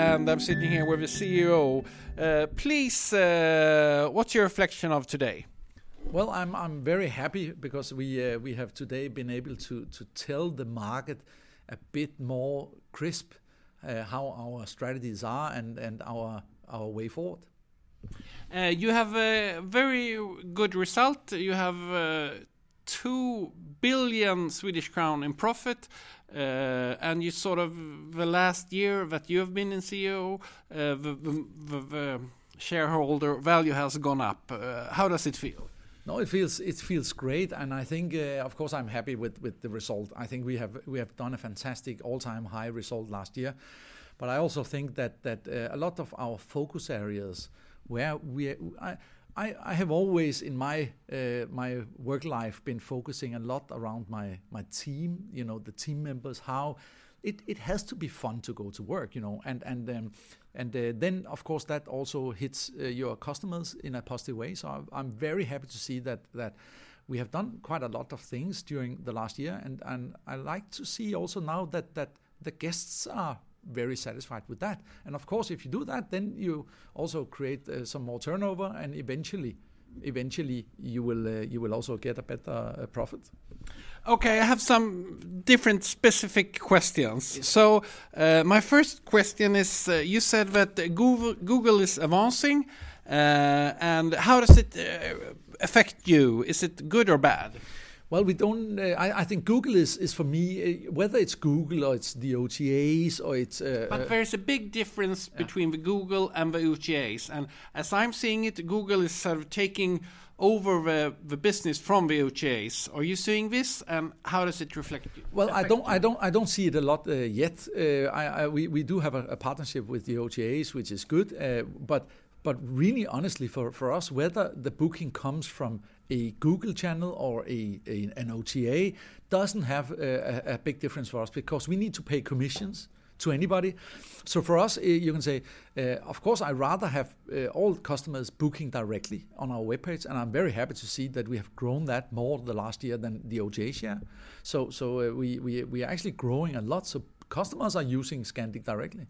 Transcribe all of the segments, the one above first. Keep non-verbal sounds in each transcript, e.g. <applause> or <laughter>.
And I'm sitting here with the CEO. Uh, please, uh, what's your reflection of today? Well, I'm I'm very happy because we uh, we have today been able to to tell the market a bit more crisp uh, how our strategies are and and our our way forward. Uh, you have a very good result. You have uh, two billion Swedish crown in profit, uh, and you sort of the last year that you have been in CEO, uh, the shareholder value has gone up. Uh, how does it feel? No, it feels it feels great, and I think, uh, of course, I'm happy with, with the result. I think we have we have done a fantastic all-time high result last year, but I also think that that uh, a lot of our focus areas where we I, I, I have always in my uh, my work life been focusing a lot around my my team. You know, the team members how. It, it has to be fun to go to work, you know, and and um, and uh, then of course that also hits uh, your customers in a positive way. So I'm, I'm very happy to see that that we have done quite a lot of things during the last year, and and I like to see also now that that the guests are very satisfied with that. And of course, if you do that, then you also create uh, some more turnover, and eventually, eventually you will uh, you will also get a better uh, profit. Okay, I have some different specific questions. So, uh, my first question is: uh, You said that Google Google is advancing, uh, and how does it uh, affect you? Is it good or bad? Well, we don't. Uh, I, I, think Google is, is for me uh, whether it's Google or it's the OTAs or it's. Uh, but there's a big difference between the Google and the OTAs, and as I'm seeing it, Google is sort of taking over the, the business from the OTAs. Are you seeing this, and how does it reflect? Well, I don't? I don't, I don't see it a lot uh, yet. Uh, I, I, we, we do have a, a, partnership with the OTAs, which is good, uh, but but really, honestly, for, for us, whether the booking comes from a Google channel or a, a an OTA doesn't have a, a, big difference for us because we need to pay commissions to anybody. So for us, eh, you can say, uh, of course, I rather have uh, all customers booking directly on our webpage, and I'm very happy to see that we have grown that more the last year than the OTA share. So so uh, we, we we are actually growing a lot. So customers are using Scandic directly.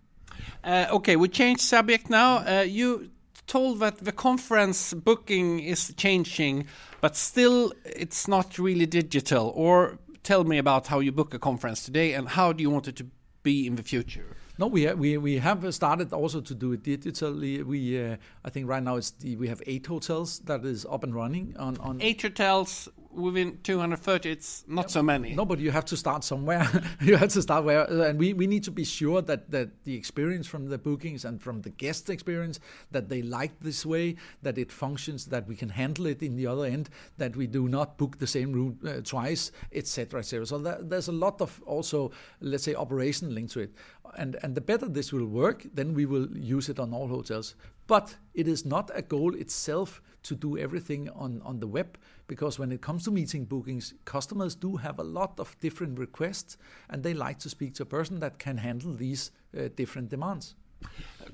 okay, we change subject now. you told that the conference booking is changing, but still it's not really digital. Or tell me about how you book a conference today and how do you want it to be in the future? No, we have, we we have started also to do it digitally. We uh, I think right now it's the, we have eight hotels that is up and running on on eight hotels within 230 it's not so many. No but you have to start somewhere. <laughs> You have to start where and we, we need to be sure that that the experience from the bookings and from the guest experience that they like this way that it functions that we can handle it in the other end that we do not book the same route uh, twice etc etc so that, there's a lot of also let's say operation linked to it. And and the better this will work then we will use it on all hotels but it is not a goal itself to do everything on, on the web because when it comes to meeting bookings, customers do have a lot of different requests and they like to speak to a person that can handle these uh, different demands.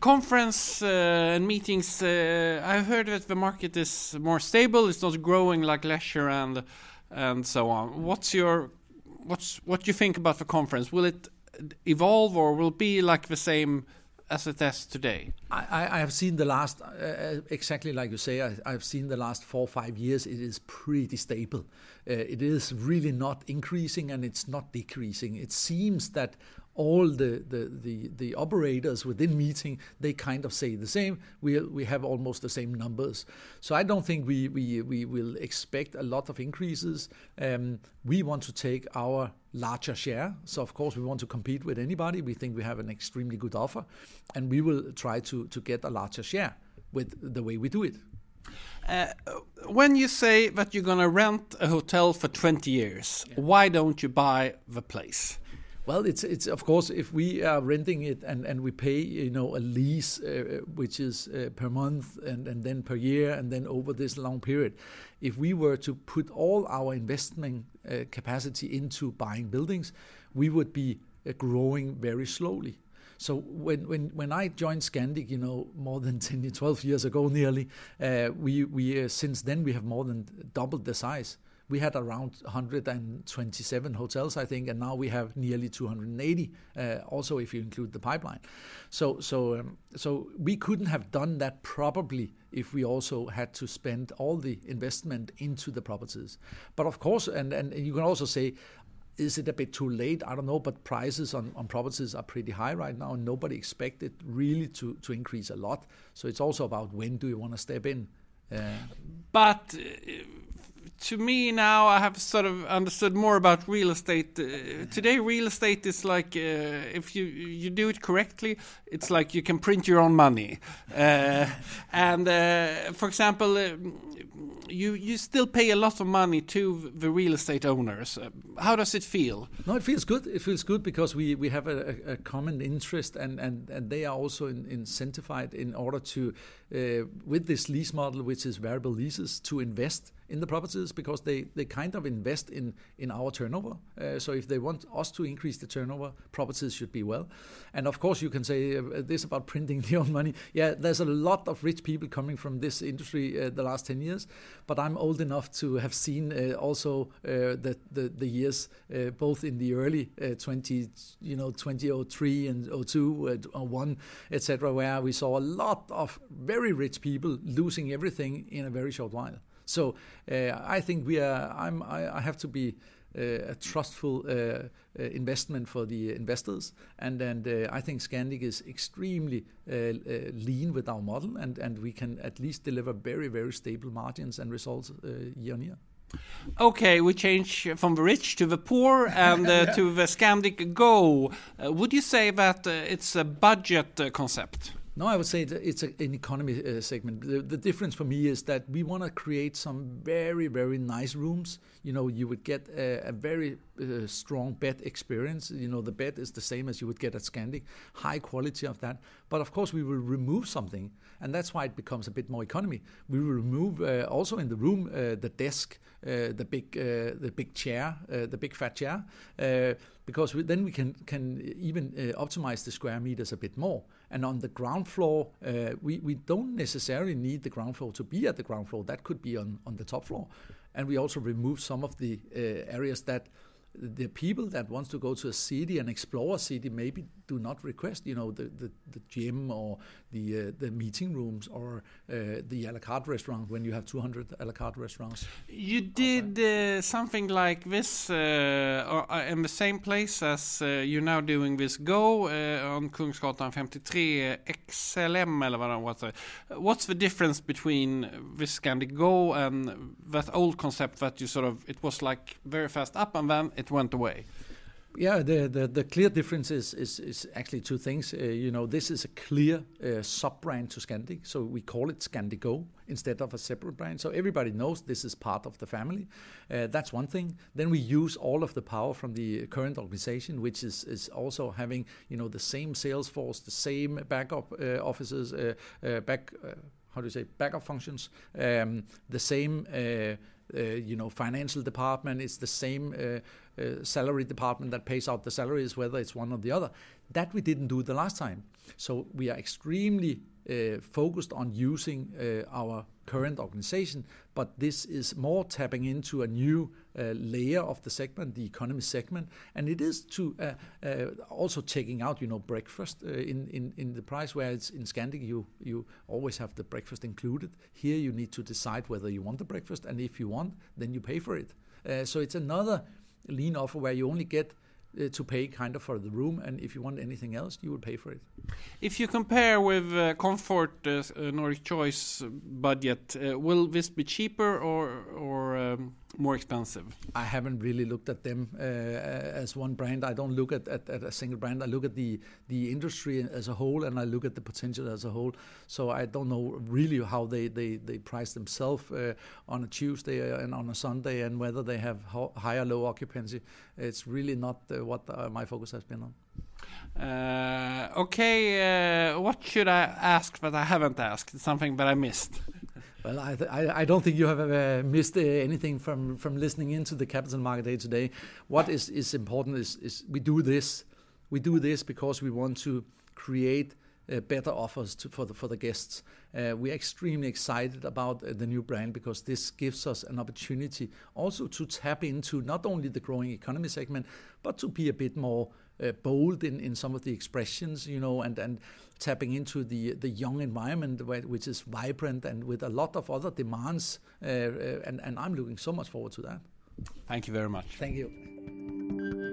Conference uh, and meetings, uh, I've heard that the market is more stable, it's not growing like leisure and and so on. What's your what's what do you think about the conference? Will it evolve or will it be like the same as it is today? I, I have seen the last, uh, uh exactly like you say, I, have seen the last four or five years, it is pretty stable. Uh, it is really not increasing and it's not decreasing. It seems that all the, the, the, the, operators within meeting they kind of say the same we, we have almost the same numbers so i don't think we, we, we will expect a lot of increases um, we want to take our larger share. So of course we want to compete with anybody. We think we have an extremely good offer, and we will try to to get a larger share with the way we do it. Uh, when you say that you're going to rent a hotel for 20 years, yeah. why don't you buy the place? Well, it's it's of course if we are renting it and, and we pay you know a lease uh, which is uh, per month and, and then per year and then over this long period, if we were to put all our investment uh, capacity into buying buildings, we would be uh, growing very slowly. So when when when I joined Scandic, you know, more than <laughs> 10, 12 years ago, nearly, uh, we we uh, since then we have more than doubled the size we had around 127 hotels, I think, and now we have nearly 280. Uh, also, if you include the pipeline, so so um, so we couldn't have done that probably if we also had to spend all the investment into the properties. But of course, and and you can also say. Is it a bit too late? I don't know, but prices on, on properties are pretty high right now, and nobody expected really to, to increase a lot. So it's also about when do you want to step in. Uh, but uh, to me now, I have sort of understood more about real estate. Uh, today, real estate is like uh, if you you do it correctly, it's like you can print your own money. Uh, and uh, for example, uh, you you still pay a lot of money to the real estate owners. Uh, how does it feel? No, it feels good. It feels good because we we have a, a common interest, and and and they are also in, incentivized in order to with this lease model, which is variable leases, to invest in the properties because they, they kind of invest in, in our turnover. Uh, so if they want us to increase the turnover, properties should be well. And of course, you can say uh, this about printing <laughs> your own money. Yeah, there's a lot of rich people coming from this industry uh, the last 10 years, but I'm old enough to have seen uh, also uh, the, the, the years uh, both in the early 20, you know, 2003 and 02, uh, 01, etc., where we saw a lot of very rich people losing everything in a very short while. So uh, I think we are. I'm. I, I have to be. Uh, a trustful uh, investment for the investors. And, and I think Scandic is extremely lean with our model, and, and we can at least deliver very, very stable margins and results year on year. Okay, we change from the rich to the poor and uh, <laughs> to the Scandic Go. Uh, would you say that uh, it's a budget concept? No, I would say it's a, an economy uh, segment. The, the, difference for me is that we want to create some very, very nice rooms. You know, you would get a, a very uh, strong bed experience. You know, the bed is the same as you would get at Scandic, high quality of that. But of course, we will remove something, and that's why it becomes a bit more economy. We will remove uh, also in the room uh, the desk, uh, the big, uh, the big chair, the big fat chair, because we, then we can can even optimize the square meters a bit more. And on the ground floor, uh, we, we don't necessarily need the ground floor to be at the ground floor. That could be on, on the top floor. And we also remove some of the uh, areas that the people that wants to go to a city and explore a city maybe do not request, you know, the, the, the gym or the uh, the meeting rooms or uh, the a la carte restaurant when you have 200 a la carte restaurants. You did uh, something like this uh, uh, in the same place as uh, you're now doing this Go on Kungsgatan 53 XLM eller vad was? What's the difference between this Scandic Go and that old concept that you sort of it was like very fast up and then it went away? Yeah, the, the, the, clear difference is, is, is actually two things. Uh, you know, this is a clear uh, sub brand to Scandic, so we call it Scandic Go instead of a separate brand. So everybody knows this is part of the family. Uh, that's one thing. Then we use all of the power from the current organization, which is, is also having you know the same sales force, the same backup uh, offices, uh, uh, back how do you say backup functions, um, the same. Uh, you know, financial department. It's the same uh, uh, salary department that pays out the salaries, whether it's one or the other. That we didn't do the last time. So we are extremely focused on using uh, our current organization, but this is more tapping into a new uh, layer of the segment, the economy segment, and it is to uh, uh, also taking out, you know, breakfast uh, in, the price. Where it's in Scandic, you you always have the breakfast included. Here, you need to decide whether you want the breakfast, and if you want, then you pay for it. so it's another lean offer where you only get uh, to pay kind of for the room, and if you want anything else, you will pay for it. If you compare with uh, Comfort uh, Nordic Choice budget, uh, will this be cheaper or or um more expensive? I haven't really looked at them uh, as one brand. I don't look at, at, at, a single brand. I look at the the industry as a whole, and I look at the potential as a whole. So I don't know really how they they, they price themselves uh, on a Tuesday and on a Sunday, and whether they have ho- high or low occupancy. It's really not uh, what uh, my focus has been on. Uh, okay, uh, what should I ask that I haven't asked? Something that I missed. <laughs> Well, I, I, I, don't think you have uh, missed uh, anything from, from listening into the Capital Market Day today. What is, is important is, is we do this. We do this because we want to create better offers to, for, the, for the guests. Uh, we're extremely excited about uh, the new brand because this gives us an opportunity also to tap into not only the growing economy segment, but to be a bit more uh, bold in, in some of the expressions, you know, and, and tapping into the the young environment which is vibrant and with a lot of other demands. Uh, uh, and, and I'm looking so much forward to that. Thank you very much. Thank you.